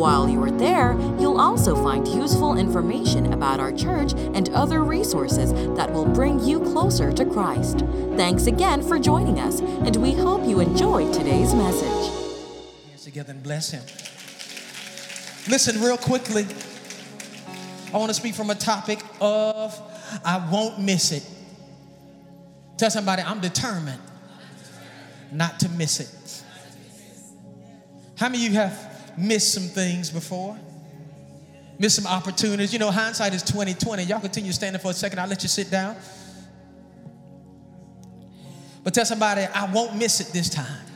While you are there, you'll also find useful information about our church and other resources that will bring you closer to Christ. Thanks again for joining us, and we hope you enjoyed today's message. Hands together and bless him. Listen, real quickly, I want to speak from a topic of I won't miss it. Tell somebody, I'm determined not to miss it. How many of you have missed some things before? Missed some opportunities. You know, hindsight is 2020. Y'all continue standing for a second. I'll let you sit down. But tell somebody, I won't miss it this time.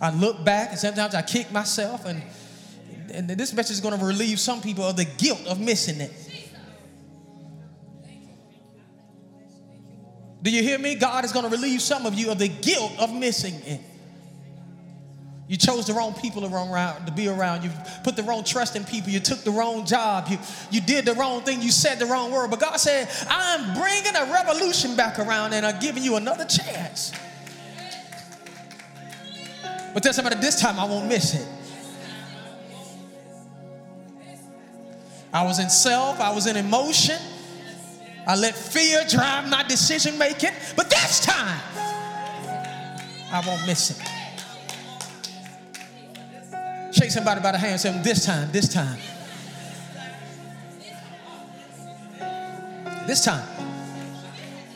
I look back and sometimes I kick myself, and, and this message is going to relieve some people of the guilt of missing it. Do you hear me? God is going to relieve some of you of the guilt of missing it. You chose the wrong people around to be around. You put the wrong trust in people. You took the wrong job. You, you did the wrong thing. You said the wrong word. But God said, I'm bringing a revolution back around and I'm giving you another chance. But tell somebody this time I won't miss it. I was in self, I was in emotion. I let fear drive my decision making. But this time, I won't miss it. Shake somebody by the hand and say, This time, this time. This time.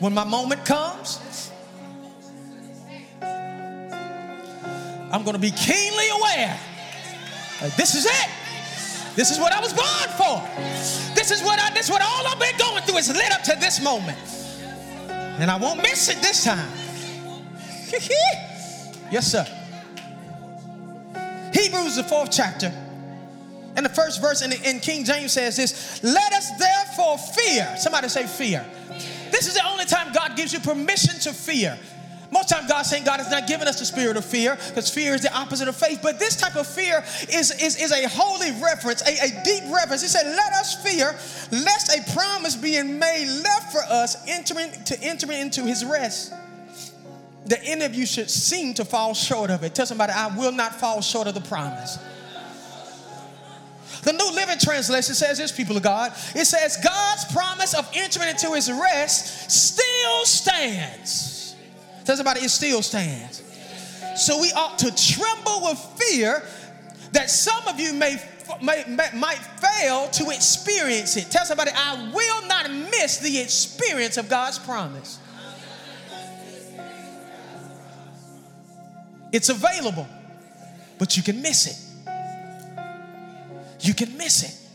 When my moment comes, I'm going to be keenly aware. this is it. This is what I was born for. This is what I this is what all I've been going through is led up to this moment. And I won't miss it this time. yes, sir. Hebrews, the fourth chapter, and the first verse in, in King James says this Let us therefore fear. Somebody say fear. This is the only time God gives you permission to fear. Most times God's saying God has not given us the spirit of fear because fear is the opposite of faith. But this type of fear is, is, is a holy reference, a, a deep reference. He said, Let us fear, lest a promise being made left for us entering to enter into his rest. The any of you should seem to fall short of it. Tell somebody, I will not fall short of the promise. The New Living Translation says this, people of God. It says, God's promise of entering into his rest still stands. Tell somebody it still stands. So we ought to tremble with fear that some of you may, may, may, might fail to experience it. Tell somebody, I will not miss the experience of God's promise. It's available, but you can miss it. You can miss it.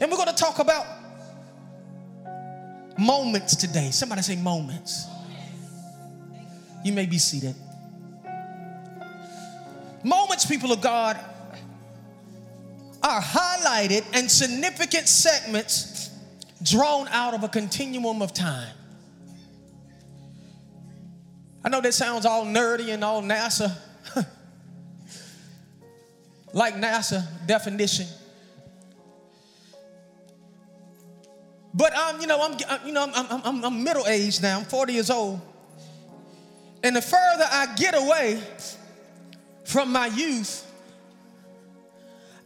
And we're going to talk about moments today. Somebody say moments. You may be seated. Moments, people of God, are highlighted and significant segments drawn out of a continuum of time. I know that sounds all nerdy and all NASA, like NASA definition. But I'm, you know, I'm, you know, I'm, I'm, I'm middle aged now. I'm 40 years old. And the further I get away from my youth,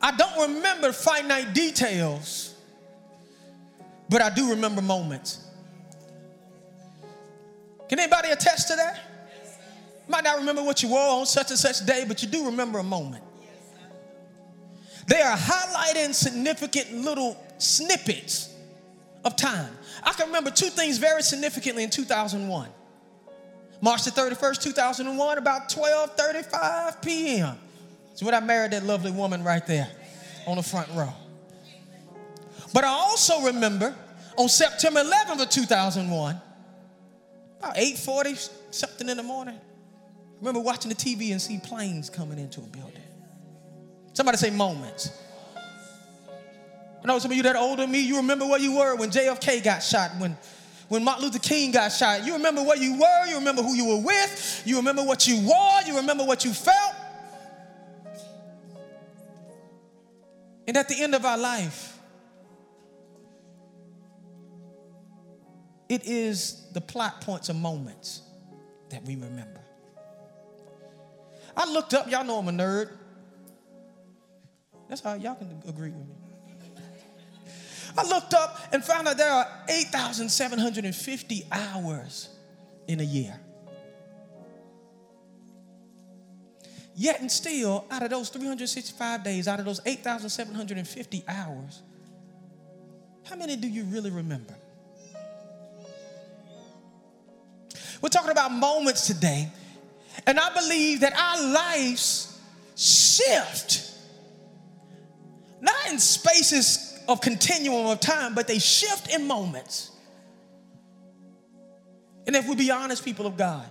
I don't remember finite details, but I do remember moments. Can anybody attest to that? Might not remember what you wore on such and such day, but you do remember a moment. They are highlighting significant little snippets of time. I can remember two things very significantly in 2001. March the 31st, 2001, about 12:35 p.m. It's when I married that lovely woman right there on the front row. But I also remember on September 11th of 2001, about 8:40 something in the morning. Remember watching the TV and see planes coming into a building. Somebody say moments. I know some of you that are older than me, you remember where you were when JFK got shot, when, when Martin Luther King got shot. You remember where you were, you remember who you were with, you remember what you wore, you remember what you felt. And at the end of our life, it is the plot points of moments that we remember. I looked up, y'all know I'm a nerd. That's how y'all can agree with me. I looked up and found out there are 8,750 hours in a year. Yet and still, out of those 365 days, out of those 8,750 hours, how many do you really remember? We're talking about moments today, and I believe that our lives shift, not in spaces of continuum of time, but they shift in moments. And if we be honest, people of God,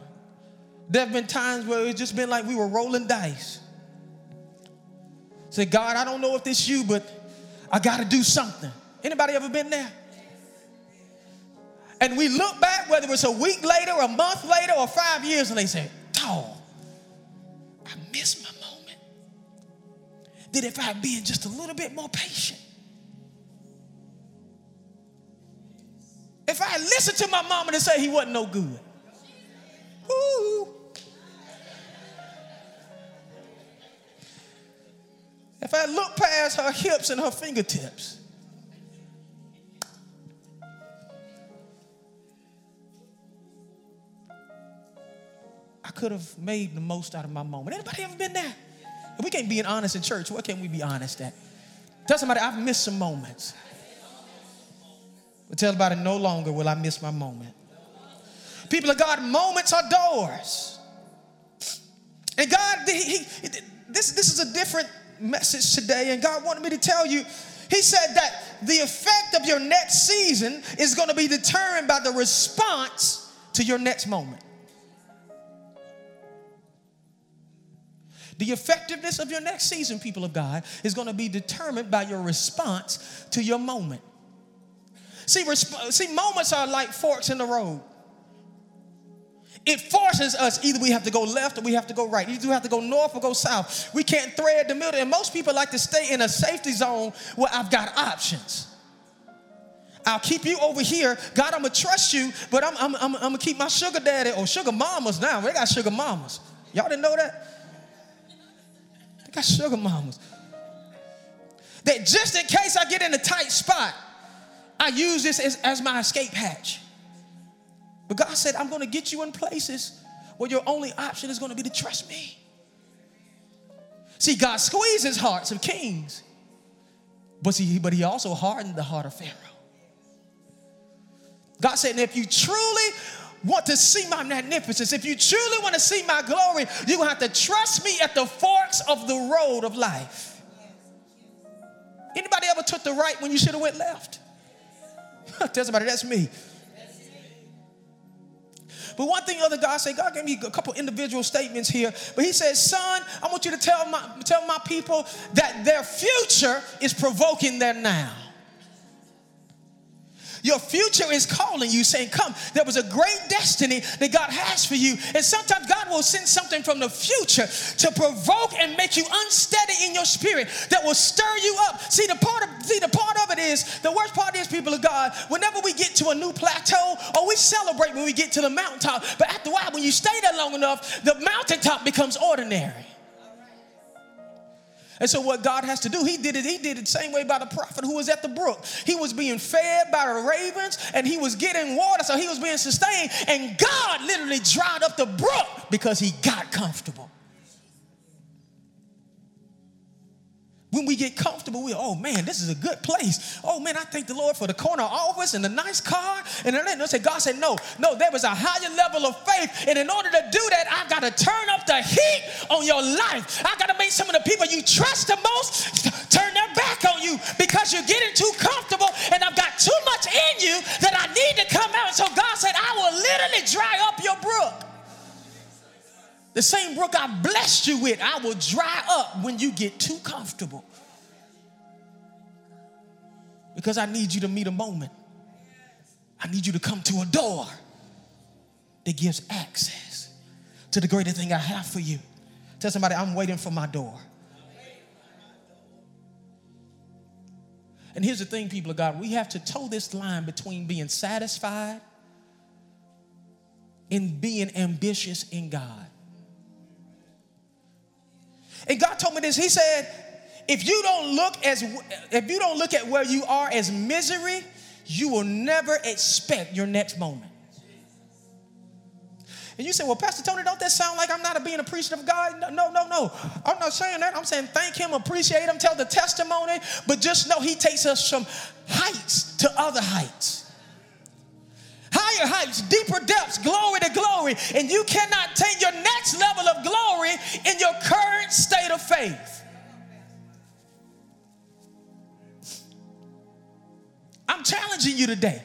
there have been times where it's just been like we were rolling dice. Say, God, I don't know if this you, but I got to do something. Anybody ever been there? And we look back, whether it's a week later, a month later, or five years, and they say, Oh, I missed my moment. That if I had been just a little bit more patient, if I had listened to my mama to say he wasn't no good. If I look past her hips and her fingertips, could have made the most out of my moment. Anybody ever been there? If we can't be honest in church, what can we be honest at? Tell somebody I've missed some moments. But tell about it no longer will I miss my moment. People of God, moments are doors. And God, he, he, this, this is a different message today, and God wanted me to tell you. He said that the effect of your next season is going to be determined by the response to your next moment. The effectiveness of your next season, people of God, is going to be determined by your response to your moment. See, resp- see, moments are like forks in the road it forces us either we have to go left or we have to go right. Either we have to go north or go south. We can't thread the middle. And most people like to stay in a safety zone where I've got options. I'll keep you over here. God, I'm gonna trust you, but I'm, I'm, I'm, I'm gonna keep my sugar daddy or sugar mamas now. They got sugar mamas. Y'all didn't know that? Got sugar mamas. That just in case I get in a tight spot, I use this as, as my escape hatch. But God said, I'm going to get you in places where your only option is going to be to trust me. See, God squeezes hearts of kings, but, see, but he also hardened the heart of Pharaoh. God said, if you truly want to see my magnificence, if you truly want to see my glory, you're going to have to trust me at the forks of the road of life. Anybody ever took the right when you should have went left? Tell somebody, that's me. But one thing other God said, God gave me a couple individual statements here. But he said, son, I want you to tell my, tell my people that their future is provoking their now. Your future is calling you, saying, Come, there was a great destiny that God has for you. And sometimes God will send something from the future to provoke and make you unsteady in your spirit that will stir you up. See, the part of see, the part of it is the worst part is, people of God, whenever we get to a new plateau, or we celebrate when we get to the mountaintop, but after a while, when you stay there long enough, the mountaintop becomes ordinary. And so what God has to do, he did it, he did it same way by the prophet who was at the brook. He was being fed by the ravens and he was getting water, so he was being sustained. And God literally dried up the brook because he got comfortable. When we get comfortable, we, oh man, this is a good place. Oh man, I thank the Lord for the corner office and the nice car. And then say, God said, no, no, there was a higher level of faith. And in order to do that, I got to turn up the heat on your life. I got to make some of the people you trust the most turn their back on you because you're getting too comfortable. And I've got too much in you that I need to come out. So God said, I will literally dry up. The same brook I blessed you with, I will dry up when you get too comfortable. because I need you to meet a moment. I need you to come to a door that gives access to the greater thing I have for you. Tell somebody, I'm waiting for my door. And here's the thing, people of God, we have to toe this line between being satisfied and being ambitious in God. And God told me this. He said, if you don't look as if you don't look at where you are as misery, you will never expect your next moment. And you say, well, Pastor Tony, don't that sound like I'm not being appreciative of God? No, no, no. I'm not saying that. I'm saying thank Him, appreciate Him, tell the testimony, but just know He takes us from heights to other heights. Higher heights, deeper depths, glory to glory. And you cannot take your next level of glory in your current state of faith. I'm challenging you today.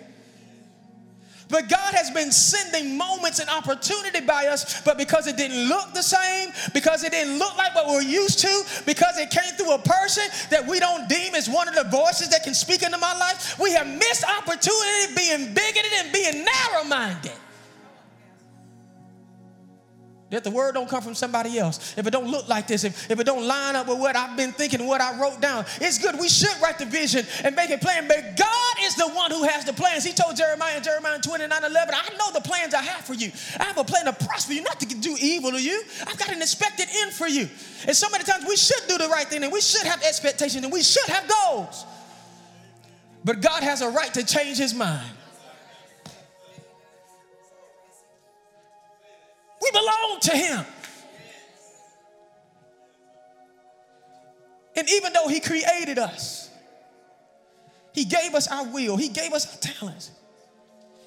But God has been sending moments and opportunity by us, but because it didn't look the same, because it didn't look like what we're used to, because it came through a person that we don't deem as one of the voices that can speak into my life, we have missed opportunity being bigoted and being narrow minded. That the word don't come from somebody else. If it don't look like this, if, if it don't line up with what I've been thinking what I wrote down, it's good. We should write the vision and make it plain. But God is the one who has the plans. He told Jeremiah in Jeremiah 29 11, I know the plans I have for you. I have a plan to prosper you, not to do evil to you. I've got an expected end for you. And so many times we should do the right thing and we should have expectations and we should have goals. But God has a right to change his mind. Belong to Him. And even though He created us, He gave us our will, He gave us our talents,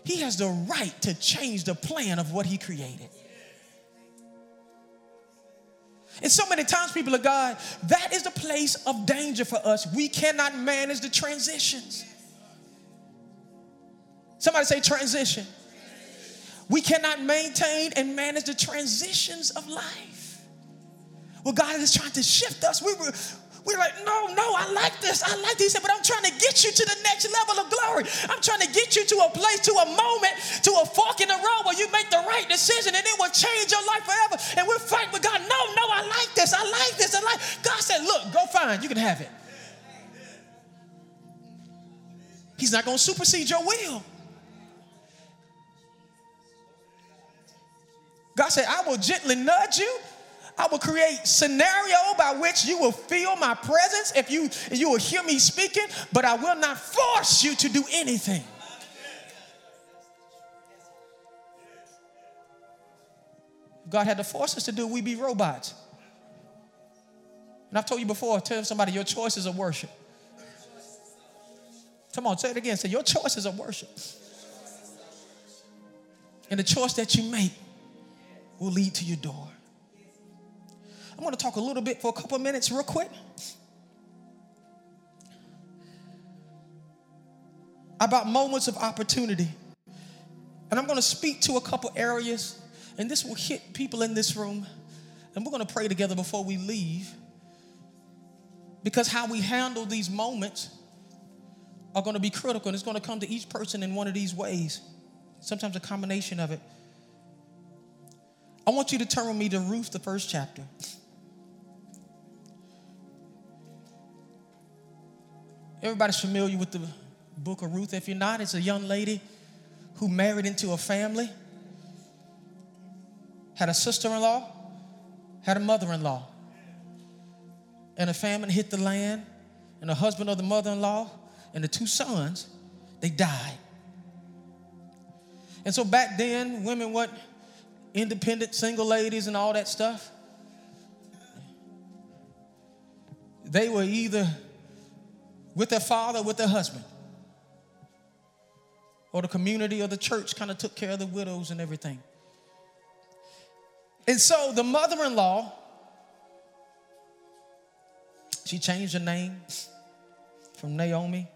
He has the right to change the plan of what He created. And so many times, people of God, that is the place of danger for us. We cannot manage the transitions. Somebody say transition. We cannot maintain and manage the transitions of life. Well, God is trying to shift us. We were, we are like, no, no, I like this. I like this. He said, But I'm trying to get you to the next level of glory. I'm trying to get you to a place, to a moment, to a fork in the road where you make the right decision and it will change your life forever. And we're fighting with God. No, no, I like this. I like this. I like. God said, look, go find. You can have it. He's not going to supersede your will. God said, I will gently nudge you. I will create scenario by which you will feel my presence if you you will hear me speaking, but I will not force you to do anything. God had to force us to do, we'd be robots. And I've told you before, tell somebody your choices of worship. Come on, say it again. Say your choices of worship. And the choice that you make will lead to your door. I'm going to talk a little bit for a couple minutes, real quick. About moments of opportunity. And I'm going to speak to a couple areas, and this will hit people in this room. And we're going to pray together before we leave. Because how we handle these moments are going to be critical, and it's going to come to each person in one of these ways. Sometimes a combination of it. I want you to turn with me to Ruth, the first chapter. Everybody's familiar with the book of Ruth. If you're not, it's a young lady who married into a family, had a sister in law, had a mother in law. And a famine hit the land, and the husband of the mother in law and the two sons, they died. And so back then, women what independent single ladies and all that stuff, they were either with their father with their husband. Or the community or the church kind of took care of the widows and everything. And so the mother in law, she changed her name from Naomi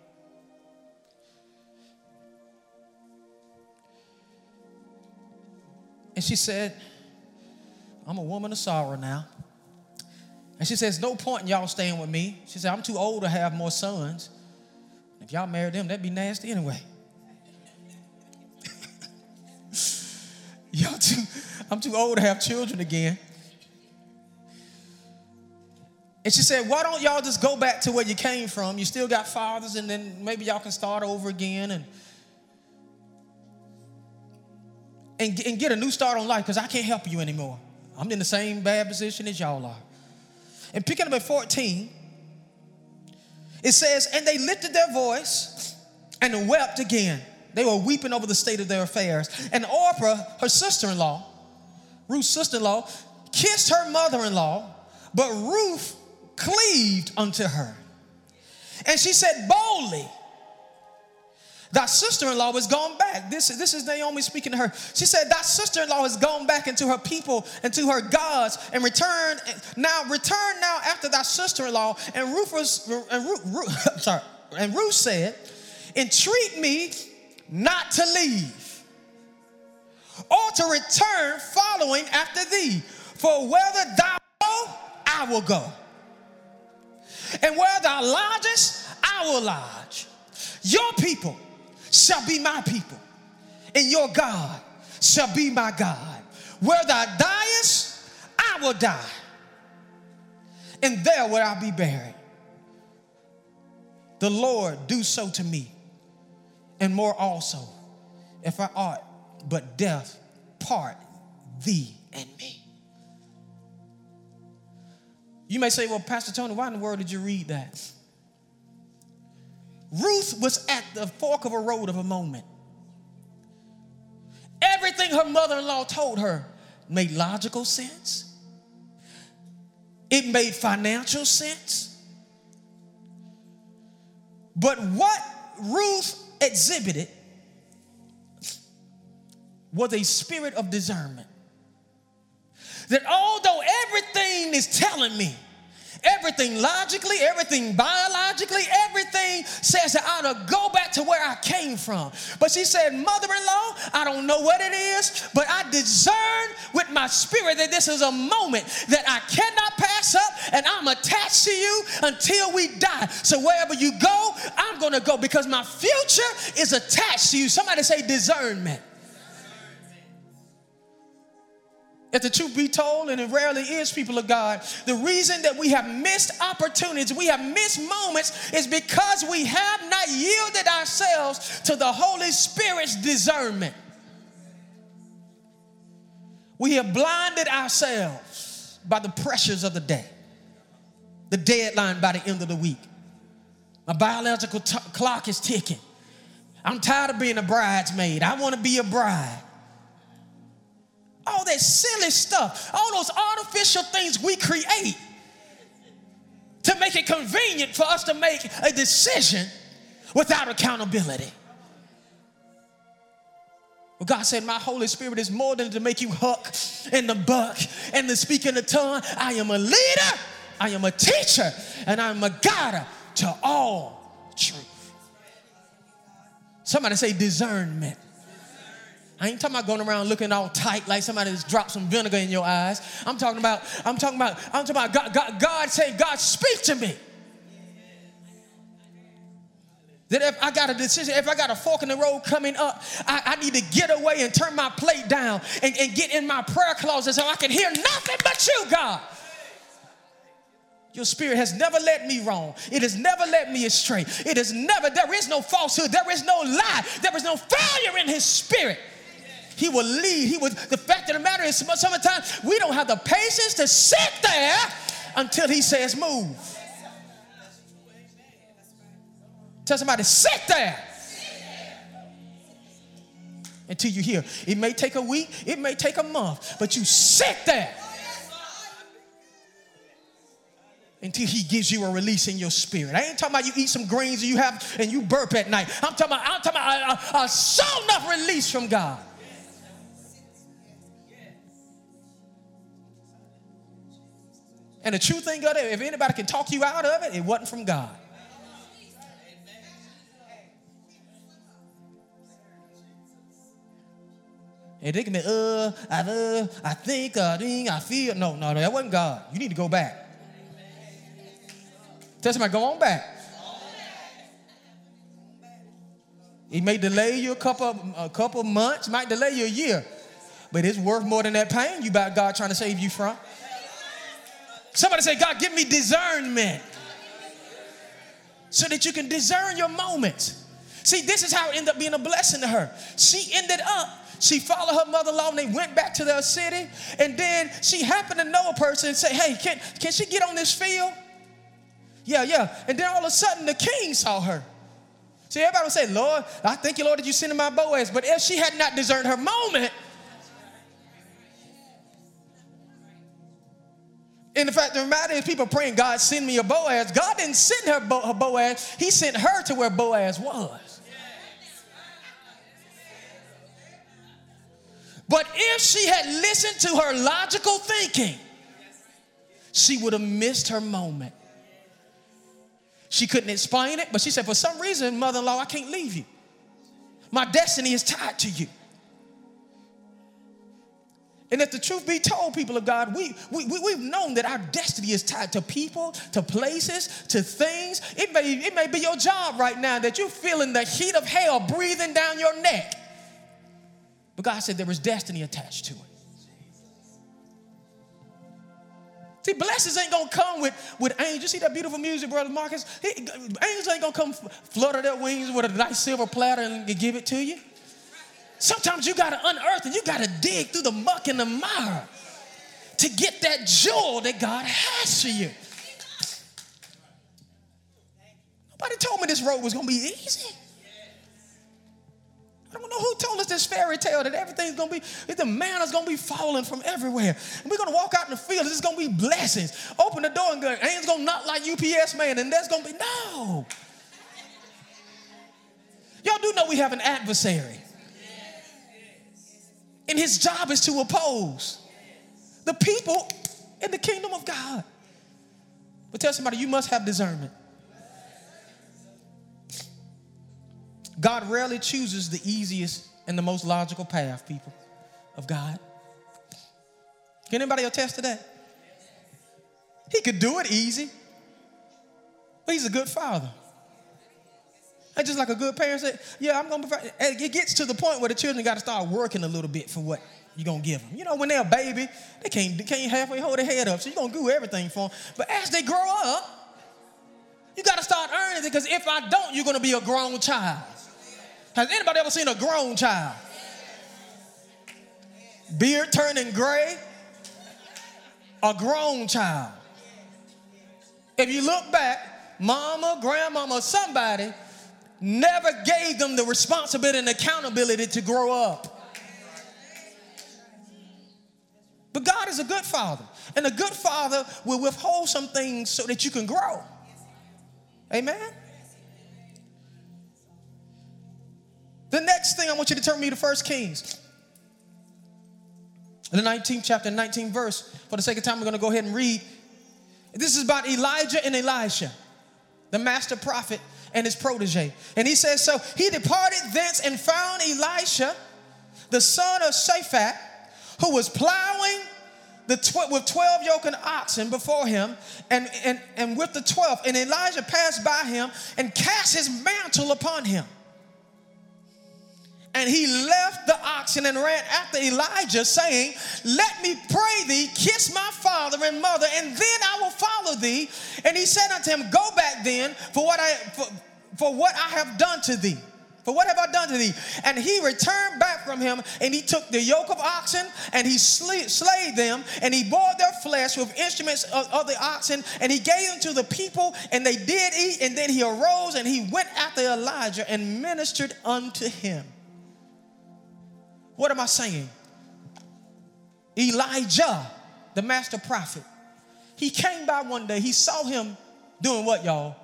And she said, I'm a woman of sorrow now. And she says, No point in y'all staying with me. She said, I'm too old to have more sons. If y'all married them, that'd be nasty anyway. y'all too, I'm too old to have children again. And she said, Why don't y'all just go back to where you came from? You still got fathers, and then maybe y'all can start over again and, and, and get a new start on life because I can't help you anymore. I'm in the same bad position as y'all are. And picking up at 14, it says, And they lifted their voice and wept again. They were weeping over the state of their affairs. And Orpah, her sister in law, Ruth's sister in law, kissed her mother in law, but Ruth cleaved unto her. And she said boldly, Thy sister in law has gone back. This, this is Naomi speaking to her. She said, Thy sister in law has gone back into her people and to her gods and return now, return now after thy sister in law. And Ruth was, and Ruth, Ruth, sorry, and Ruth said, Entreat me not to leave or to return following after thee. For whether thou go, I will go. And where thou lodgest, I will lodge. Your people shall be my people, and your God shall be my God. Where thou diest, I will die, and there will I be buried. The Lord do so to me, and more also, if I ought but death part thee and me. You may say, well, Pastor Tony, why in the world did you read that? Ruth was at the fork of a road of a moment. Everything her mother in law told her made logical sense, it made financial sense. But what Ruth exhibited was a spirit of discernment that although everything is telling me, everything logically, everything biologically, everything says that I ought to go back to where I came from. But she said, Mother in law, I don't know what it is, but I discern with my spirit that this is a moment that I cannot pass up and I'm attached to you until we die. So wherever you go, I'm going to go because my future is attached to you. Somebody say discernment. If the truth be told, and it rarely is, people of God, the reason that we have missed opportunities, we have missed moments, is because we have not yielded ourselves to the Holy Spirit's discernment. We have blinded ourselves by the pressures of the day, the deadline by the end of the week. My biological t- clock is ticking. I'm tired of being a bridesmaid. I want to be a bride all that silly stuff, all those artificial things we create to make it convenient for us to make a decision without accountability. Well, God said, My Holy Spirit is more than to make you huck and the buck and the speak in the tongue. I am a leader, I am a teacher, and I'm a guide to all truth. Somebody say discernment. I ain't talking about going around looking all tight like somebody just dropped some vinegar in your eyes. I'm talking about, I'm talking about, I'm talking about God, God, God say, God, speak to me. That if I got a decision, if I got a fork in the road coming up, I, I need to get away and turn my plate down and, and get in my prayer closet so I can hear nothing but you, God. Your spirit has never led me wrong. It has never led me astray. It has never, there is no falsehood, there is no lie, there is no failure in his spirit. He will lead. He would. The fact of the matter is, sometimes we don't have the patience to sit there until He says move. Tell somebody, sit there. Until you hear. It may take a week, it may take a month, but you sit there until he gives you a release in your spirit. I ain't talking about you eat some greens and you have and you burp at night. I'm talking about I'm talking about a, a, a soul enough release from God. And the true thing of it, if anybody can talk you out of it, it wasn't from God. And they can be, uh, I, uh, I think, uh, ding, I feel. No, no, no, that wasn't God. You need to go back. Tell somebody, go on back. He may delay you a couple, a couple months, might delay you a year, but it's worth more than that pain you about God trying to save you from. Somebody say, God, give me discernment so that you can discern your moments. See, this is how it ended up being a blessing to her. She ended up, she followed her mother-in-law and they went back to their city. And then she happened to know a person and say, hey, can, can she get on this field? Yeah, yeah. And then all of a sudden the king saw her. See, everybody would say, Lord, I thank you, Lord, that you sent in my Boaz. But if she had not discerned her moment, And the fact of the matter is, people praying, God, send me a Boaz. God didn't send her, Bo- her Boaz, He sent her to where Boaz was. But if she had listened to her logical thinking, she would have missed her moment. She couldn't explain it, but she said, For some reason, mother in law, I can't leave you. My destiny is tied to you. And if the truth be told, people of God, we, we, we, have known that our destiny is tied to people, to places, to things. It may, it may be your job right now that you're feeling the heat of hell breathing down your neck. But God said there is destiny attached to it. See, blessings ain't gonna come with, with angels. You see that beautiful music, Brother Marcus? He, angels ain't gonna come flutter their wings with a nice silver platter and give it to you. Sometimes you got to unearth and you got to dig through the muck and the mire to get that jewel that God has for you. Nobody told me this road was going to be easy. I don't know who told us this fairy tale that everything's gonna be, the man manna's gonna be falling from everywhere. And we're gonna walk out in the field, it's gonna be blessings. Open the door and go, ain't gonna knock like UPS man, and that's gonna be, no. Y'all do know we have an adversary. And his job is to oppose the people in the kingdom of God. But tell somebody, you must have discernment. God rarely chooses the easiest and the most logical path, people of God. Can anybody attest to that? He could do it easy, but he's a good father. And just like a good parent said, yeah, I'm gonna provide. It gets to the point where the children got to start working a little bit for what you're gonna give them. You know, when they're a baby, they can't, they can't halfway hold their head up, so you're gonna do everything for them. But as they grow up, you got to start earning it because if I don't, you're gonna be a grown child. Has anybody ever seen a grown child? Beard turning gray? A grown child. If you look back, mama, grandmama, somebody never gave them the responsibility and accountability to grow up. But God is a good father, and a good father will withhold some things so that you can grow. Amen. The next thing I want you to turn me to First Kings. In the 19th chapter, 19th verse. For the sake of time, we're going to go ahead and read. This is about Elijah and Elisha, the master prophet and his protege. And he says, So he departed thence and found Elisha, the son of Shaphat, who was plowing the tw- with 12 yoke oxen before him, and, and, and with the 12. And Elijah passed by him and cast his mantle upon him. And he left the oxen and ran after Elijah, saying, Let me pray thee, kiss my father and mother, and then I will follow thee. And he said unto him, Go back then, for what I for, for what I have done to thee. For what have I done to thee? And he returned back from him, and he took the yoke of oxen, and he slayed them, and he bore their flesh with instruments of, of, the oxen, and he gave them to the people, and they did eat. And then he arose, and he went after Elijah and ministered unto him. What am I saying? Elijah, the master prophet, he came by one day, he saw him doing what, y'all?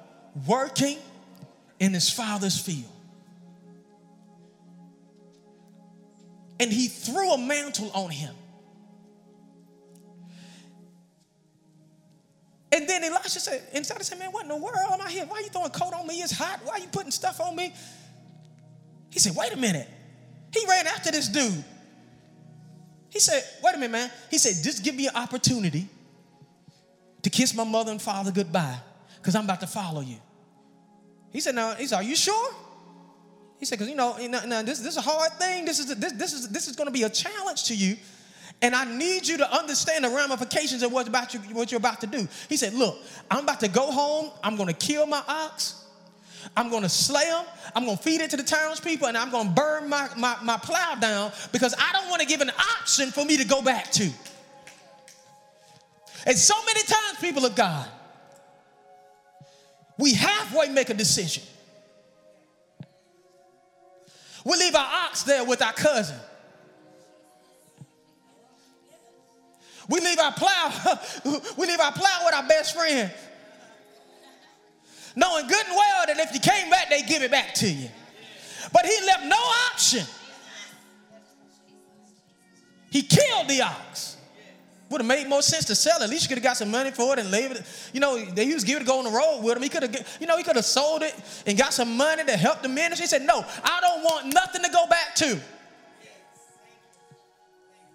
Working in his father's field. And he threw a mantle on him. And then Elisha said, inside said, Man, what in the world am I here? Why are you throwing coat on me? It's hot. Why are you putting stuff on me? He said, Wait a minute. He ran after this dude. He said, Wait a minute, man. He said, Just give me an opportunity to kiss my mother and father goodbye because I'm about to follow you. He said, Now, he said, Are you sure? He said, because you know, you know, this, this is a hard thing. This is, this, this is, this is going to be a challenge to you. And I need you to understand the ramifications of what's about you, what you're about to do. He said, look, I'm about to go home. I'm going to kill my ox. I'm going to slay them. I'm going to feed it to the townspeople, and I'm going to burn my, my, my plow down because I don't want to give an option for me to go back to. And so many times, people of God, we halfway make a decision. We leave our ox there with our cousin. We leave our plow, we leave our plow with our best friend. Knowing good and well that if you came back, they'd give it back to you. But he left no option. He killed the ox. Would have made more sense to sell it. At least you could have got some money for it and leave it. You know, they was give it to go on the road with him. He could have, you know, he could have sold it and got some money to help the ministry. He said, No, I don't want nothing to go back to.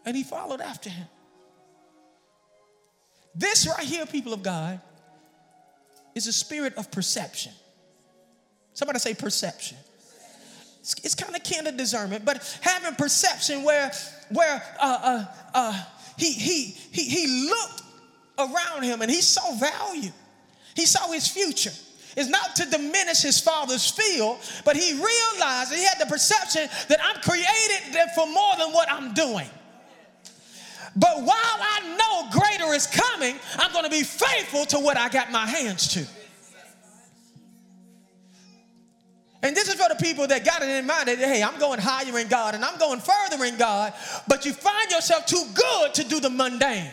And he followed after him. This right here, people of God, is a spirit of perception. Somebody say perception. It's, it's kind of kind of discernment, but having perception where where uh, uh, uh, he, he, he, he looked around him and he saw value. He saw his future. It's not to diminish his father's field, but he realized he had the perception that I'm created for more than what I'm doing. But while I know greater is coming, I'm going to be faithful to what I got my hands to. And this is for the people that got it in mind that, hey, I'm going higher in God and I'm going further in God, but you find yourself too good to do the mundane.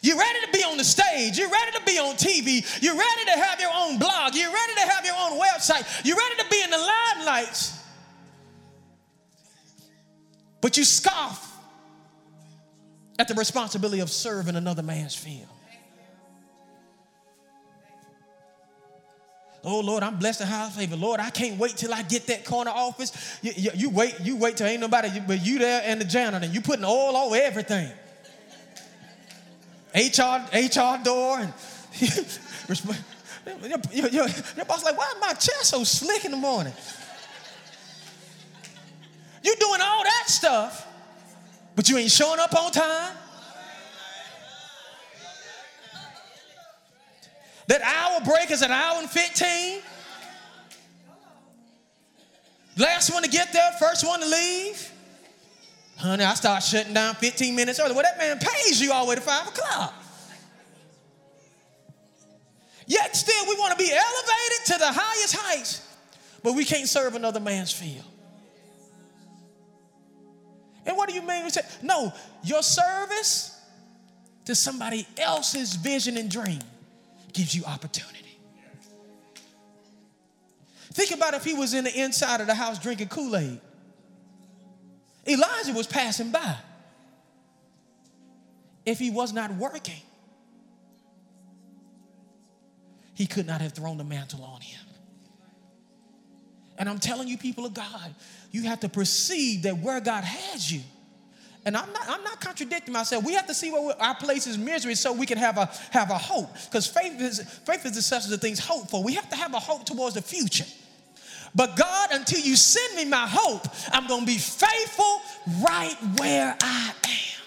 You're ready to be on the stage. You're ready to be on TV. You're ready to have your own blog. You're ready to have your own website. You're ready to be in the limelights. But you scoff at the responsibility of serving another man's field. Oh Lord, I'm blessed and highly favored. Lord, I can't wait till I get that corner office. You, you, you wait, you wait till ain't nobody but you there and the janitor. And you putting oil over everything. HR, HR door and your, your, your, your boss like, why is my chest so slick in the morning? You doing all that stuff, but you ain't showing up on time. That hour break is an hour and 15. Last one to get there, first one to leave. Honey, I start shutting down 15 minutes early. Well, that man pays you all the way to 5 o'clock. Yet still, we want to be elevated to the highest heights, but we can't serve another man's field. And what do you mean? Say, no, your service to somebody else's vision and dream gives you opportunity. Think about if he was in the inside of the house drinking Kool Aid. Elijah was passing by. If he was not working, he could not have thrown the mantle on him. And I'm telling you, people of God, you have to perceive that where God has you, and I'm not, I'm not contradicting myself. We have to see where our place is misery so we can have a, have a hope. Because faith is, faith is the substance of things hoped for. We have to have a hope towards the future. But God, until you send me my hope, I'm going to be faithful right where I am.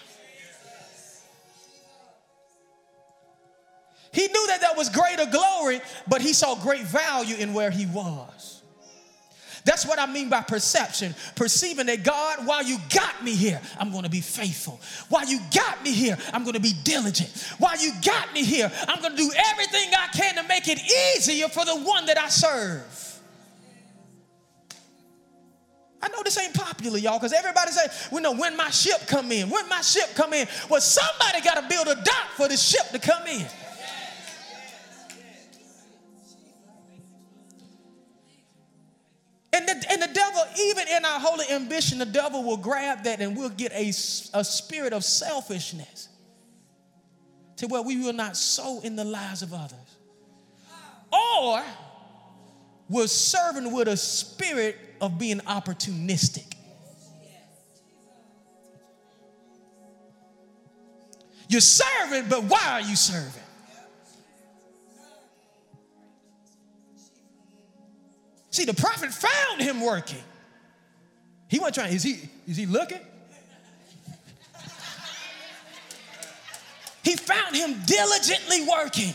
He knew that that was greater glory, but he saw great value in where he was. That's what I mean by perception. Perceiving that God, while you got me here, I'm going to be faithful. While you got me here, I'm going to be diligent. While you got me here, I'm going to do everything I can to make it easier for the one that I serve. I know this ain't popular, y'all, because everybody say, "We know when my ship come in, when my ship come in." Well, somebody got to build a dock for the ship to come in. Our holy ambition, the devil will grab that and we'll get a, a spirit of selfishness to where we will not sow in the lives of others. Or we're serving with a spirit of being opportunistic. You're serving, but why are you serving? See, the prophet found him working. He wasn't trying, is he, is he looking? He found him diligently working.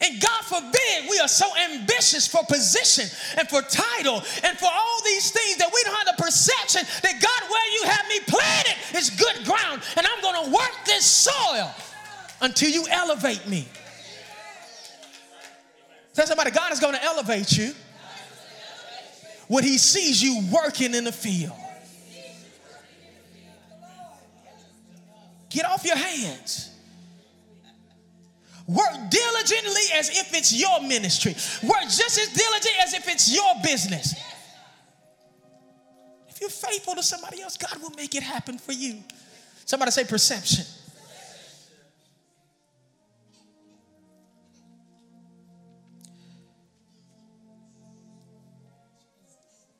And God forbid we are so ambitious for position and for title and for all these things that we don't have the perception that God, where you have me planted, is good ground. And I'm going to work this soil until you elevate me. Tell somebody, God is going to elevate you when He sees you working in the field. Get off your hands. Work diligently as if it's your ministry. Work just as diligent as if it's your business. If you're faithful to somebody else, God will make it happen for you. Somebody say perception.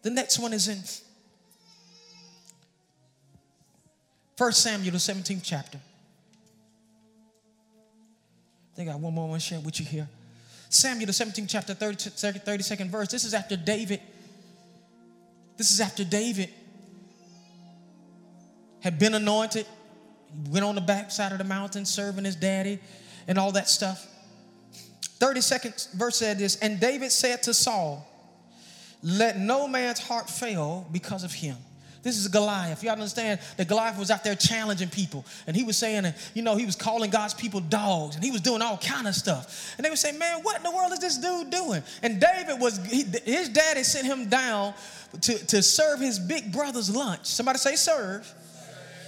The next one is in 1 Samuel, the 17th chapter. I think I got one more I want to share with you here. Samuel, the 17th chapter, 30, 32nd verse. This is after David. This is after David had been anointed. He went on the backside of the mountain serving his daddy and all that stuff. 32nd verse said this And David said to Saul, Let no man's heart fail because of him. This is Goliath. Y'all understand that Goliath was out there challenging people. And he was saying, you know, he was calling God's people dogs and he was doing all kind of stuff. And they would say, man, what in the world is this dude doing? And David was, he, his daddy sent him down to, to serve his big brother's lunch. Somebody say serve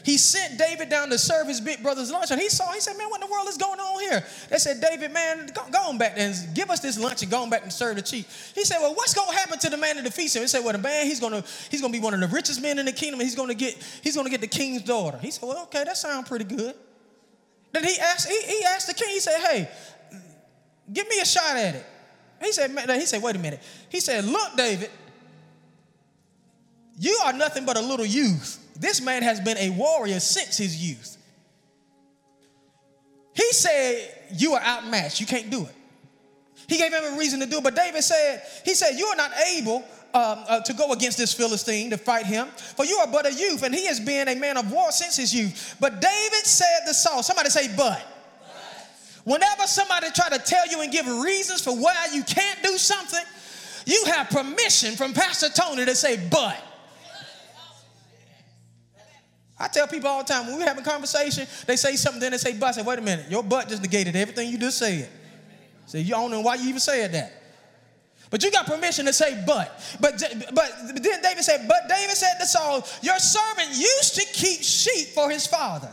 he sent David down to serve his big brother's lunch. And he saw, he said, Man, what in the world is going on here? They said, David, man, go, go on back and give us this lunch and go on back and serve the chief. He said, Well, what's going to happen to the man that defeats him? He said, Well, the man, he's going to he's to be one of the richest men in the kingdom, and he's going to get he's going to get the king's daughter. He said, Well, okay, that sounds pretty good. Then he asked, he, he asked the king, he said, Hey, give me a shot at it. He said, he said, wait a minute. He said, Look, David, you are nothing but a little youth. This man has been a warrior since his youth. He said, You are outmatched. You can't do it. He gave him a reason to do it. But David said, He said, You are not able um, uh, to go against this Philistine to fight him, for you are but a youth, and he has been a man of war since his youth. But David said to Saul, Somebody say, But. Whenever somebody try to tell you and give reasons for why you can't do something, you have permission from Pastor Tony to say, But. I tell people all the time when we're having conversation, they say something, then they say, but I say, wait a minute, your butt just negated everything you just said. So you don't know why you even said that. But you got permission to say but. But but then David said, but David said to Saul, your servant used to keep sheep for his father.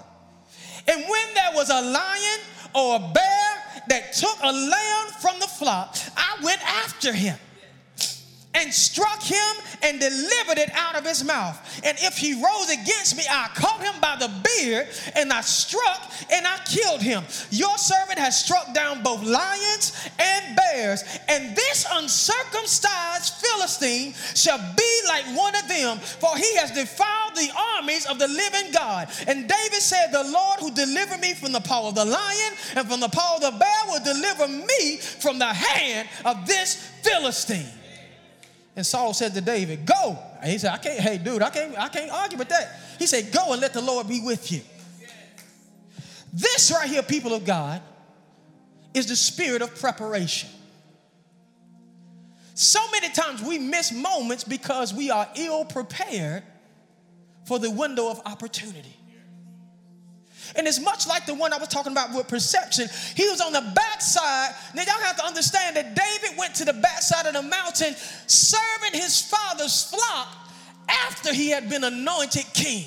And when there was a lion or a bear that took a lamb from the flock, I went after him and struck him and delivered it out of his mouth. And if he rose against me, I caught him by the beard and I struck and I killed him. Your servant has struck down both lions and bears, and this uncircumcised Philistine shall be like one of them, for he has defiled the armies of the living God. And David said, The Lord who delivered me from the paw of the lion and from the paw of the bear will deliver me from the hand of this Philistine. And Saul said to David, Go. And he said, I can't, hey, dude, I can't, I can't argue with that. He said, Go and let the Lord be with you. This right here, people of God, is the spirit of preparation. So many times we miss moments because we are ill prepared for the window of opportunity. And it's much like the one I was talking about with perception. He was on the backside. Now, y'all have to understand that David went to the backside of the mountain serving his father's flock after he had been anointed king.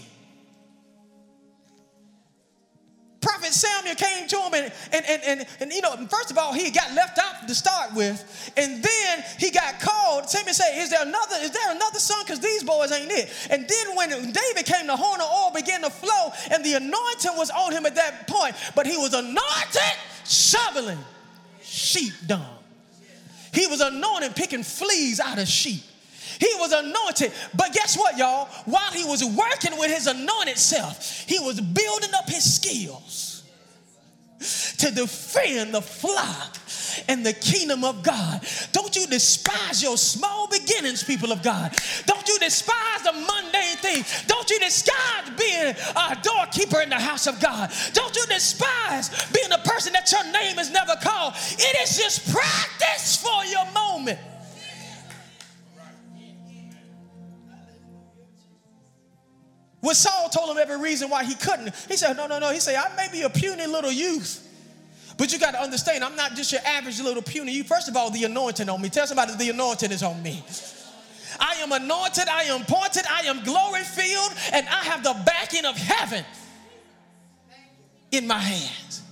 Prophet Samuel came to him and, and, and, and, and, you know, first of all, he got left out to start with. And then he got called. Samuel said, Is there another, is there another son? Because these boys ain't it. And then when David came, the horn of oil began to flow, and the anointing was on him at that point. But he was anointed shoveling sheep dung. He was anointed picking fleas out of sheep. He was anointed. But guess what, y'all? While he was working with his anointed self, he was building up his skills to defend the flock and the kingdom of God. Don't you despise your small beginnings, people of God. Don't you despise the mundane things. Don't you despise being a doorkeeper in the house of God. Don't you despise being a person that your name is never called. It is just practice for your moment. When Saul told him every reason why he couldn't, he said, No, no, no. He said, I may be a puny little youth. But you got to understand, I'm not just your average little puny youth. First of all, the anointing on me. Tell somebody the anointing is on me. I am anointed, I am appointed, I am glory filled, and I have the backing of heaven in my hands.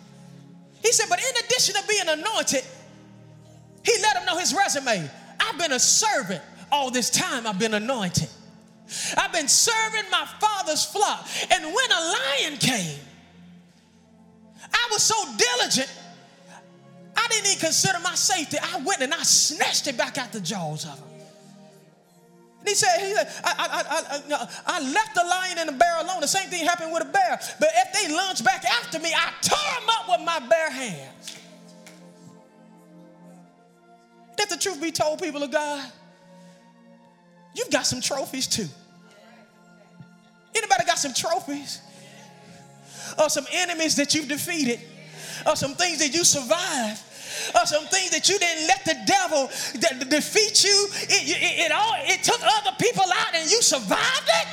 He said, but in addition to being anointed, he let him know his resume. I've been a servant all this time, I've been anointed. I've been serving my father's flock. And when a lion came, I was so diligent, I didn't even consider my safety. I went and I snatched it back out the jaws of him. And he said, he said I, I, I, I, left the lion and the bear alone. The same thing happened with a bear. But if they lunge back after me, I tore them up with my bare hands. Let the truth be told, people of God. You've got some trophies too. Anybody got some trophies? Or some enemies that you've defeated? Or some things that you survived? Or some things that you didn't let the devil de- defeat you? It, it, it, all, it took other people out and you survived it?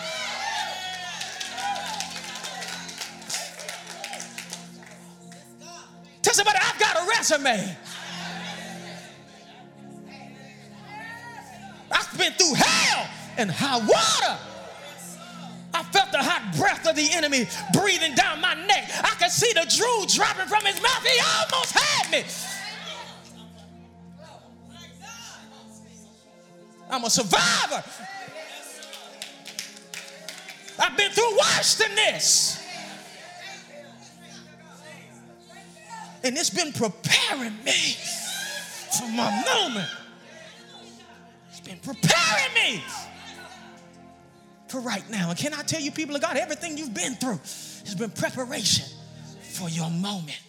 Tell somebody, I've got a resume. I've been through hell and high water. I felt the hot breath of the enemy breathing down my neck. I could see the drool dropping from his mouth. He almost had me. I'm a survivor. I've been through worse than this. And it's been preparing me for my moment been preparing me for right now. And can I tell you, people of God, everything you've been through has been preparation for your moment.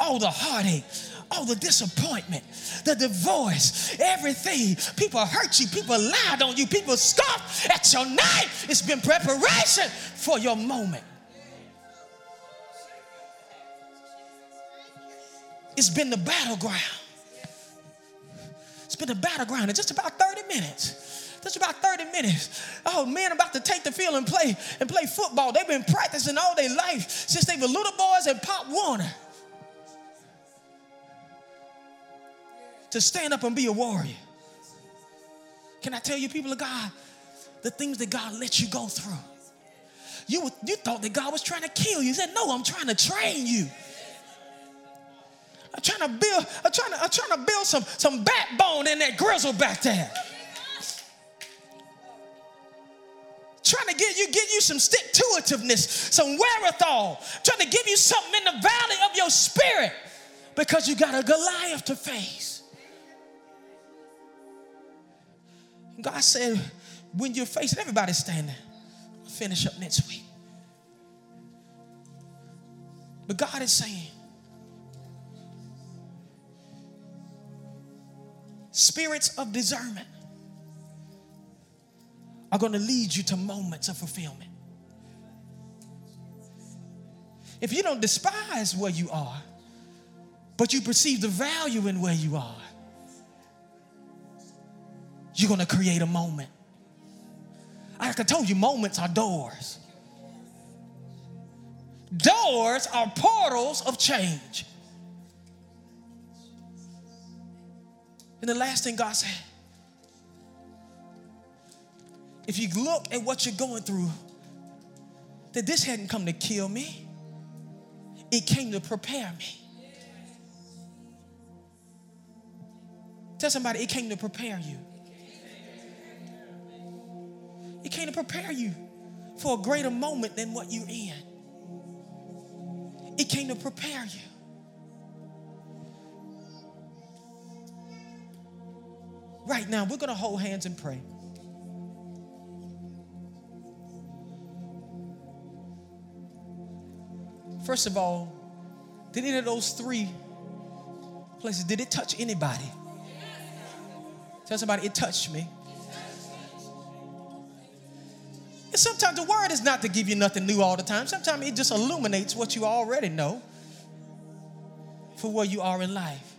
All the heartache, all the disappointment, the divorce, everything. People hurt you, people lied on you, people scoffed at your name. It's been preparation for your moment. It's been the battleground been a battleground in just about 30 minutes. Just about 30 minutes. Oh, men about to take the field and play and play football. They've been practicing all their life since they were little boys in Pop Warner. To stand up and be a warrior. Can I tell you, people of God, the things that God let you go through? You, you thought that God was trying to kill you. He said, No, I'm trying to train you. I'm trying to build, I'm trying to, I'm trying to build some, some backbone in that grizzle back there. Trying to get you, get you some stick to itiveness, some wherewithal, trying to give you something in the valley of your spirit because you got a Goliath to face. God said, when you're facing, everybody's standing. I'll finish up next week. But God is saying, spirits of discernment are going to lead you to moments of fulfillment. If you don't despise where you are, but you perceive the value in where you are, you're going to create a moment. Like I told you, moments are doors. Doors are portals of change. And the last thing God said, if you look at what you're going through, that this hadn't come to kill me, it came to prepare me. Tell somebody, it came to prepare you. It came to prepare you for a greater moment than what you're in. It came to prepare you. Right now, we're going to hold hands and pray. First of all, Did any of those three places, did it touch anybody? Tell somebody, it touched me. And sometimes the word is not to give you nothing new all the time. Sometimes it just illuminates what you already know for where you are in life.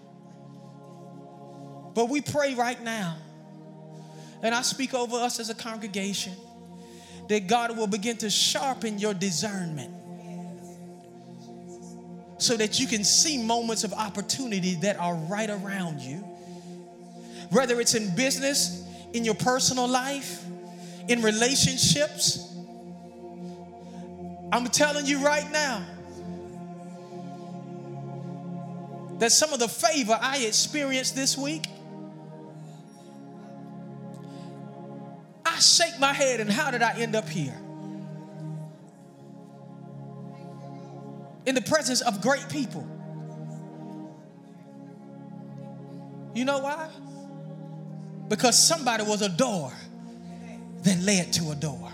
But we pray right now, and I speak over us as a congregation, that God will begin to sharpen your discernment so that you can see moments of opportunity that are right around you. Whether it's in business, in your personal life, in relationships. I'm telling you right now that some of the favor I experienced this week, I shake my head and how did I end up here? In the presence of great people. You know why? Because somebody was a door that led to a door.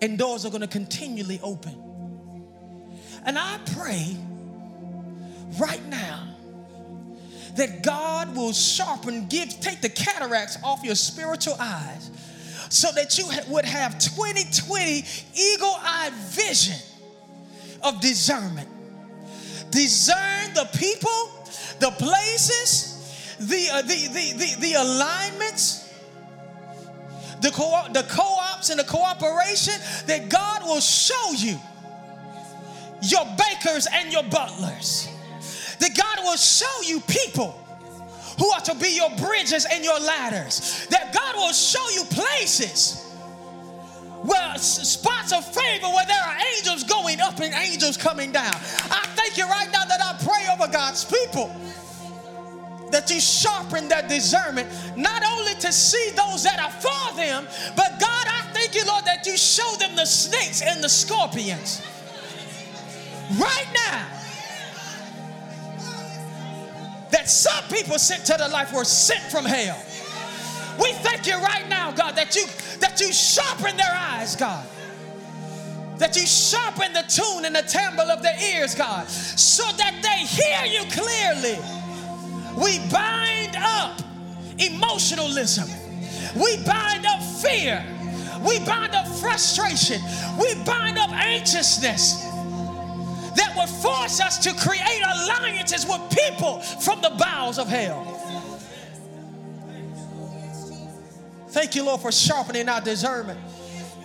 And doors are going to continually open. And I pray right now that God will sharpen, give, take the cataracts off your spiritual eyes so that you would have 2020 eagle eyed vision of discernment. Discern the people, the places, the, uh, the, the, the, the alignments, the, co- the co-ops and the cooperation that God will show you your bakers and your butlers. That God will show you people who are to be your bridges and your ladders. That God will show you places where spots of favor where there are angels going up and angels coming down. I thank you right now that I pray over God's people that you sharpen their discernment, not only to see those that are for them, but God, I thank you, Lord, that you show them the snakes and the scorpions. Right now, that some people sent to the life were sent from hell. We thank you right now, God, that you that you sharpen their eyes, God. That you sharpen the tune and the timbre of their ears, God, so that they hear you clearly we bind up emotionalism. We bind up fear. We bind up frustration. We bind up anxiousness that would force us to create alliances with people from the bowels of hell. Thank you, Lord, for sharpening our discernment.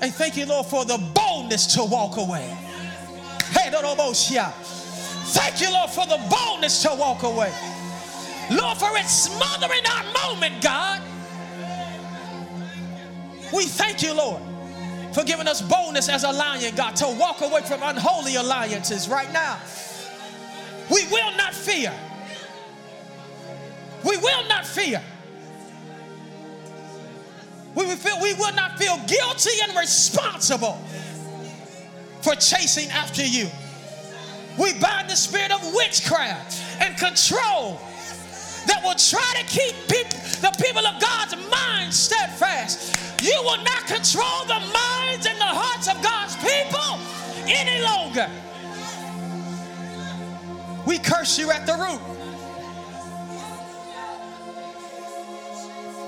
And thank you, Lord, for the boldness to walk away. Hey, Thank you, Lord, for the boldness to walk away. Lord, for it's smothering our moment, God. We thank you, Lord, for giving us boldness as a lion, God, to walk away from unholy alliances right now. We will not fear. We will not fear. We will, feel, we will not feel guilty and responsible for chasing after you. We bind the spirit of witchcraft and control that will try to keep people, the people of God's mind steadfast. You will not control the minds and the hearts of God's people any longer. We curse you at the root.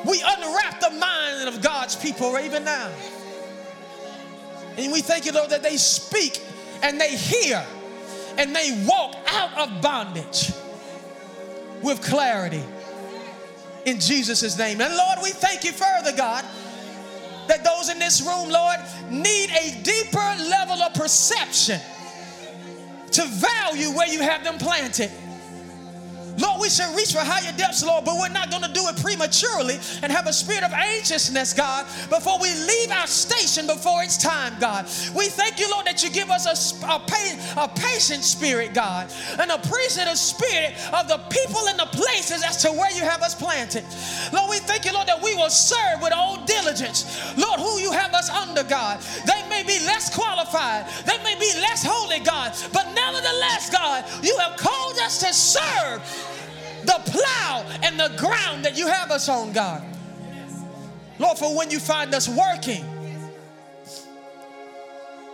We unwrap the mind of God's people even now. And we thank you, Lord, that they speak and they hear and they walk out of bondage with clarity in Jesus' name. And Lord, we thank you further, God, that those in this room, Lord, need a deeper level of perception to value where you have them planted. Lord, we should reach for higher depths, Lord, but we're not going to do it prematurely and have a spirit of anxiousness, God, before we leave our station before it's time, God. We thank you, Lord, that you give us a, a, a patient spirit, God, and a appreciative spirit of the people and the places as to where you have us planted. Lord, we thank you, Lord, that we will serve with all diligence. Lord, who you have us under, God. They may be less qualified, they may be less holy, God, but nevertheless, God, you have called us to serve the plow and the ground that you have us on, God. Lord, for when you find us working,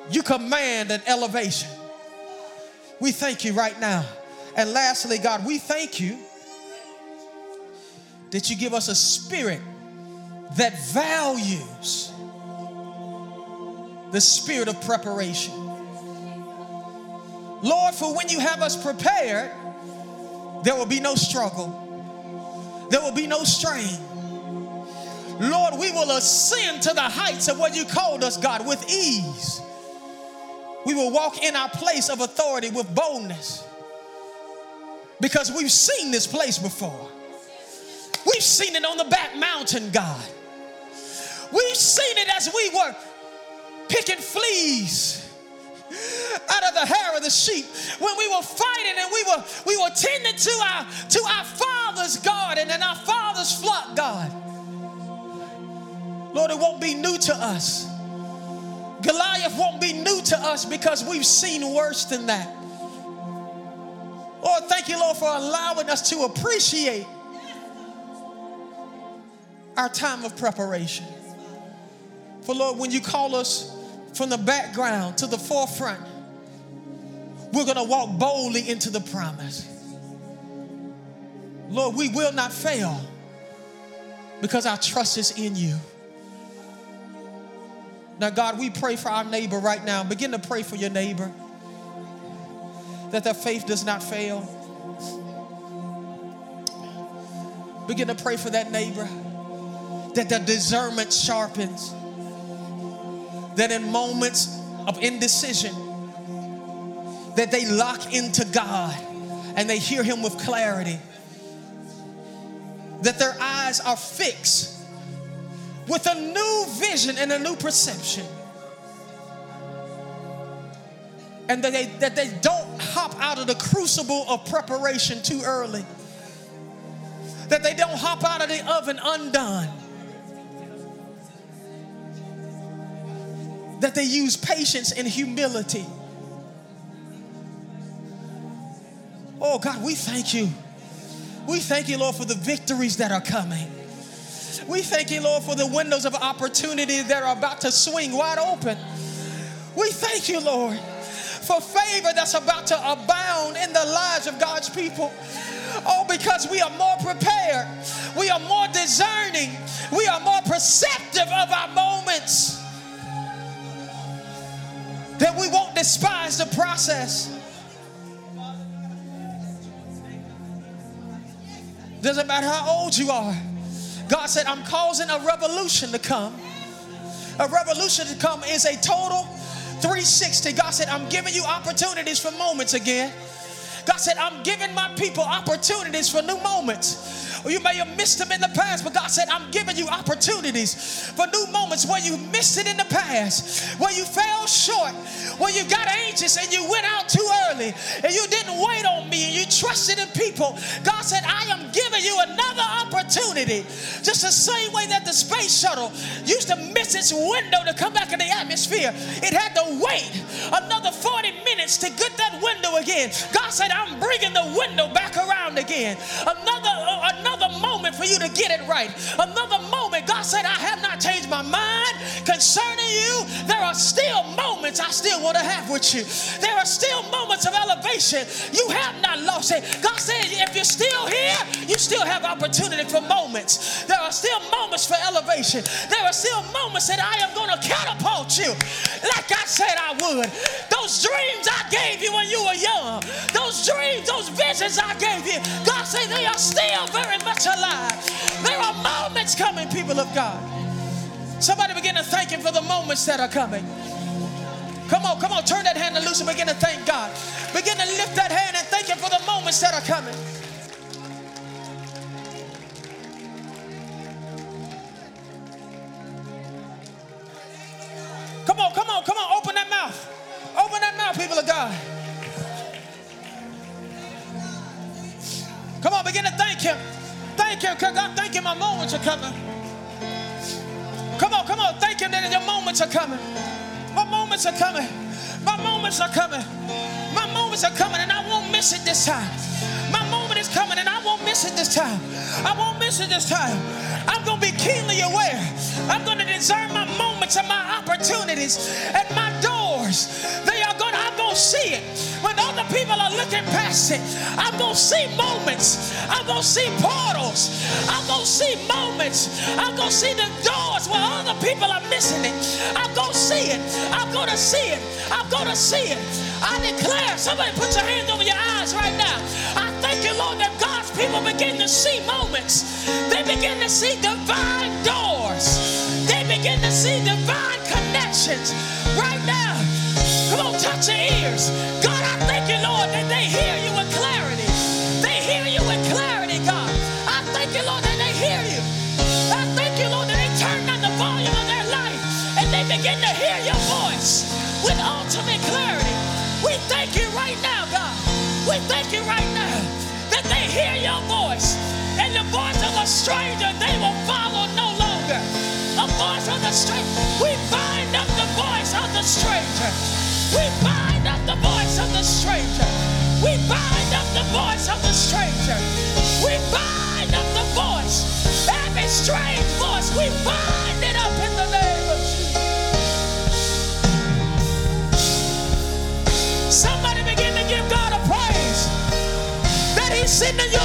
you command an elevation. We thank you right now. And lastly, God, we thank you that you give us a spirit that values the spirit of preparation. Lord, for when you have us prepared, there will be no struggle, there will be no strain. Lord, we will ascend to the heights of what you called us, God, with ease. We will walk in our place of authority with boldness because we've seen this place before. We've seen it on the back mountain, God. We've seen it as we were picking fleas out of the hair of the sheep. When we were fighting and we were we were tending to our to our father's garden and our father's flock god. Lord it won't be new to us. Goliath won't be new to us because we've seen worse than that. Lord thank you lord for allowing us to appreciate our time of preparation. For Lord, when you call us from the background to the forefront, we're going to walk boldly into the promise. Lord, we will not fail because our trust is in you. Now, God, we pray for our neighbor right now. Begin to pray for your neighbor that their faith does not fail. Begin to pray for that neighbor that their discernment sharpens that in moments of indecision that they lock into God and they hear him with clarity that their eyes are fixed with a new vision and a new perception and that they, that they don't hop out of the crucible of preparation too early that they don't hop out of the oven undone that they use patience and humility. Oh God, we thank you. We thank you, Lord, for the victories that are coming. We thank you, Lord, for the windows of opportunity that are about to swing wide open. We thank you, Lord, for favor that's about to abound in the lives of God's people. Oh, because we are more prepared, we are more discerning, we are more perceptive of our moments we won't despise the process. Doesn't matter how old you are. God said, I'm causing a revolution to come. A revolution to come is a total 360. God said, I'm giving you opportunities for moments again. God said, I'm giving my people opportunities for new moments. Or you may have missed them in the past, but God said, I'm giving you opportunities for new moments where you missed it in the past, where you fell short, where you got anxious and you went out too early and you didn't wait on me and you trusted in people. God said, I am giving you another opportunity. Just the same way that the space shuttle used to miss its window to come back in the atmosphere, it had to wait another 40 minutes to get that window again. God said, I'm bringing the window back around again. Another, uh, another moment for you to get it right. Another moment. God said, I have not changed my mind concerning you. There are still moments I still want to have with you. There are still moments of elevation. You have not lost it. God you still have opportunity for moments. There are still moments for elevation. There are still moments that I am going to catapult you like I said I would. Those dreams I gave you when you were young, those dreams, those visions I gave you, God said they are still very much alive. There are moments coming, people of God. Somebody begin to thank Him for the moments that are coming. Come on, come on, turn that hand loose and begin to thank God. Begin to lift that hand and thank Him for the moments that are coming. Come on, come on, come on, open that mouth. Open that mouth, people of God. Come on, begin to thank Him. Thank Him, God, thank Him, my moments are coming. Come on, come on, thank Him that your moments are coming. My moments are coming. My moments are coming. My moments are coming, and I won't miss it this time. My moment is coming, and I won't miss it this time. I won't miss it this time. I'm going to be keenly aware. I'm going to discern my moments and my opportunities and my doors. They are going to, I'm going to see it. When other people are looking past it. I'm going to see moments. I'm going to see portals. I'm going to see moments. I'm going to see the doors where other people are missing it. I'm going to see it. I'm going to see it. I'm going to see it. I declare, somebody put your hands over your eyes right now. I thank you, Lord, that God's people begin to see moments. They begin to see divine doors. They begin to see divine connections right now. Come on, touch your ears. God, I thank you, Lord, that they hear you stranger they will follow no longer. The voice of the stranger. We bind up the voice of the stranger. We bind up the voice of the stranger. We bind up the voice of the stranger. We bind up the voice. Every strange voice, we bind it up in the name of Jesus. Somebody begin to give God a praise that He's sending your